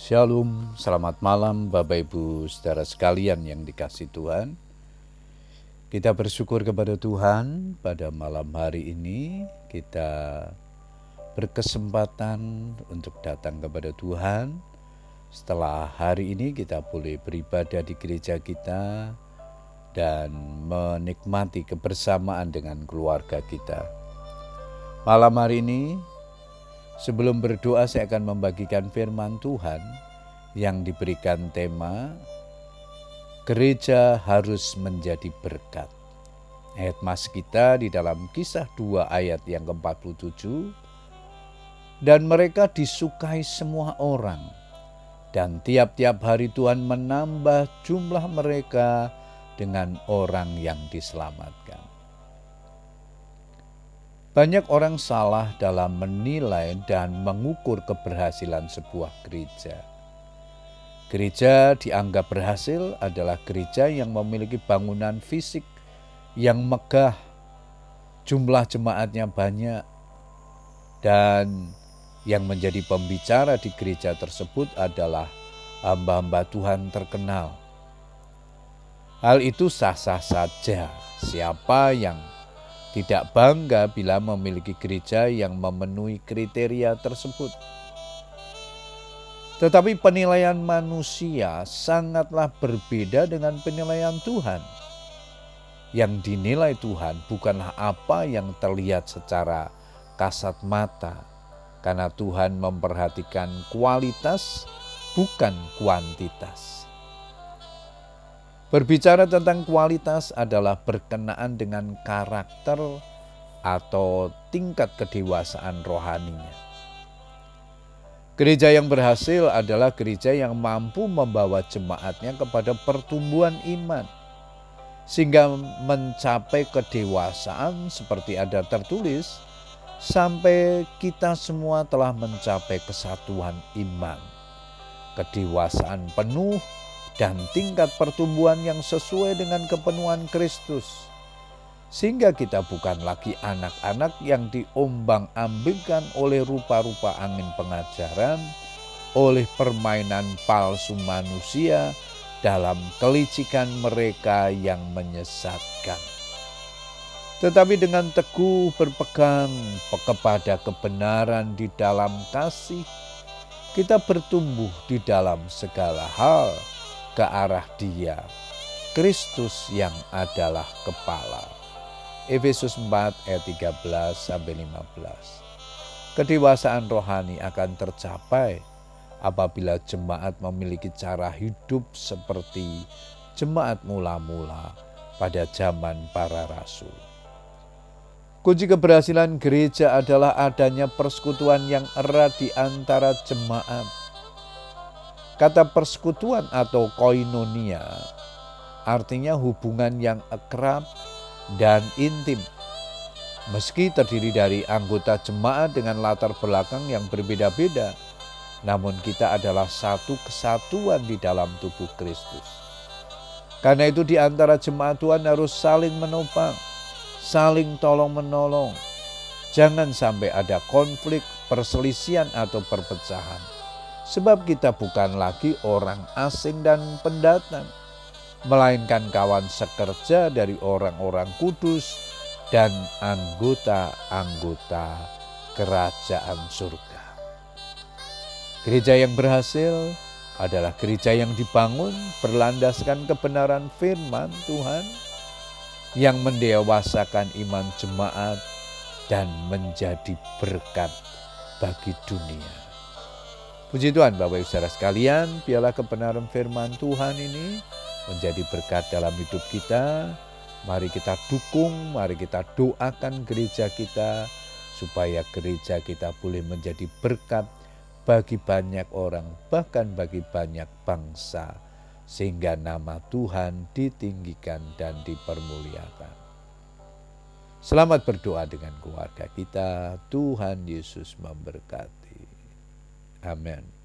Shalom, selamat malam Bapak Ibu saudara sekalian yang dikasih Tuhan. Kita bersyukur kepada Tuhan pada malam hari ini kita berkesempatan untuk datang kepada Tuhan. Setelah hari ini kita boleh beribadah di gereja kita dan menikmati kebersamaan dengan keluarga kita. Malam hari ini Sebelum berdoa saya akan membagikan firman Tuhan yang diberikan tema Gereja harus menjadi berkat. Ayat mas kita di dalam kisah 2 ayat yang ke-47 dan mereka disukai semua orang dan tiap-tiap hari Tuhan menambah jumlah mereka dengan orang yang diselamatkan. Banyak orang salah dalam menilai dan mengukur keberhasilan sebuah gereja. Gereja dianggap berhasil adalah gereja yang memiliki bangunan fisik yang megah, jumlah jemaatnya banyak, dan yang menjadi pembicara di gereja tersebut adalah hamba-hamba Tuhan terkenal. Hal itu sah-sah saja. Siapa yang tidak bangga bila memiliki gereja yang memenuhi kriteria tersebut. Tetapi penilaian manusia sangatlah berbeda dengan penilaian Tuhan. Yang dinilai Tuhan bukanlah apa yang terlihat secara kasat mata, karena Tuhan memperhatikan kualitas, bukan kuantitas. Berbicara tentang kualitas adalah berkenaan dengan karakter atau tingkat kedewasaan rohaninya. Gereja yang berhasil adalah gereja yang mampu membawa jemaatnya kepada pertumbuhan iman, sehingga mencapai kedewasaan seperti ada tertulis, sampai kita semua telah mencapai kesatuan iman, kedewasaan penuh dan tingkat pertumbuhan yang sesuai dengan kepenuhan Kristus. Sehingga kita bukan lagi anak-anak yang diombang-ambingkan oleh rupa-rupa angin pengajaran, oleh permainan palsu manusia dalam kelicikan mereka yang menyesatkan. Tetapi dengan teguh berpegang kepada kebenaran di dalam kasih, kita bertumbuh di dalam segala hal ke arah Dia, Kristus yang adalah kepala. Efesus 4 ayat 13 sampai 15. Kedewasaan rohani akan tercapai apabila jemaat memiliki cara hidup seperti jemaat mula-mula pada zaman para rasul. Kunci keberhasilan gereja adalah adanya persekutuan yang erat di antara jemaat Kata persekutuan atau koinonia artinya hubungan yang akrab dan intim. Meski terdiri dari anggota jemaat dengan latar belakang yang berbeda-beda, namun kita adalah satu kesatuan di dalam tubuh Kristus. Karena itu di antara jemaat Tuhan harus saling menopang, saling tolong-menolong. Jangan sampai ada konflik, perselisihan atau perpecahan Sebab kita bukan lagi orang asing dan pendatang, melainkan kawan sekerja dari orang-orang kudus dan anggota-anggota kerajaan surga. Gereja yang berhasil adalah gereja yang dibangun berlandaskan kebenaran firman Tuhan yang mendewasakan iman jemaat dan menjadi berkat bagi dunia. Puji Tuhan Bapak Ibu Saudara sekalian, biarlah kebenaran firman Tuhan ini menjadi berkat dalam hidup kita. Mari kita dukung, mari kita doakan gereja kita supaya gereja kita boleh menjadi berkat bagi banyak orang, bahkan bagi banyak bangsa, sehingga nama Tuhan ditinggikan dan dipermuliakan. Selamat berdoa dengan keluarga kita. Tuhan Yesus memberkati. Amen.